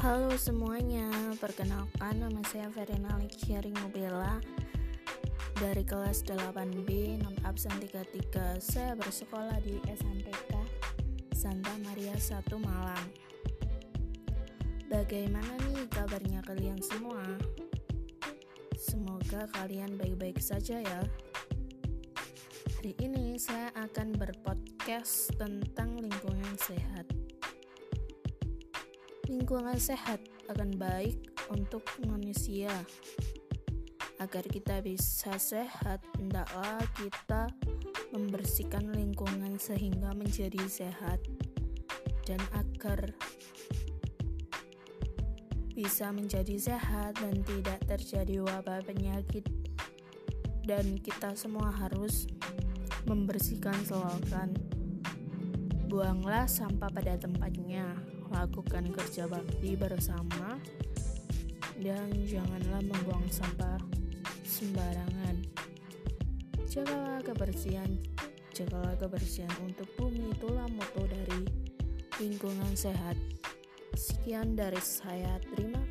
Halo semuanya, perkenalkan nama saya Verena Liksyaring Mubela dari kelas 8B 6 absen 33 Saya bersekolah di SMPK Santa Maria 1 Malang. Bagaimana nih kabarnya kalian semua? Semoga kalian baik-baik saja ya. Hari ini saya akan berpodcast tentang lingkungan sehat lingkungan sehat akan baik untuk manusia. Agar kita bisa sehat, hendaklah kita membersihkan lingkungan sehingga menjadi sehat. Dan agar bisa menjadi sehat dan tidak terjadi wabah penyakit dan kita semua harus membersihkan selokan. Buanglah sampah pada tempatnya lakukan kerja bakti bersama dan janganlah membuang sampah sembarangan. Jagalah kebersihan, jagalah kebersihan untuk bumi itulah moto dari lingkungan sehat. Sekian dari saya, terima kasih.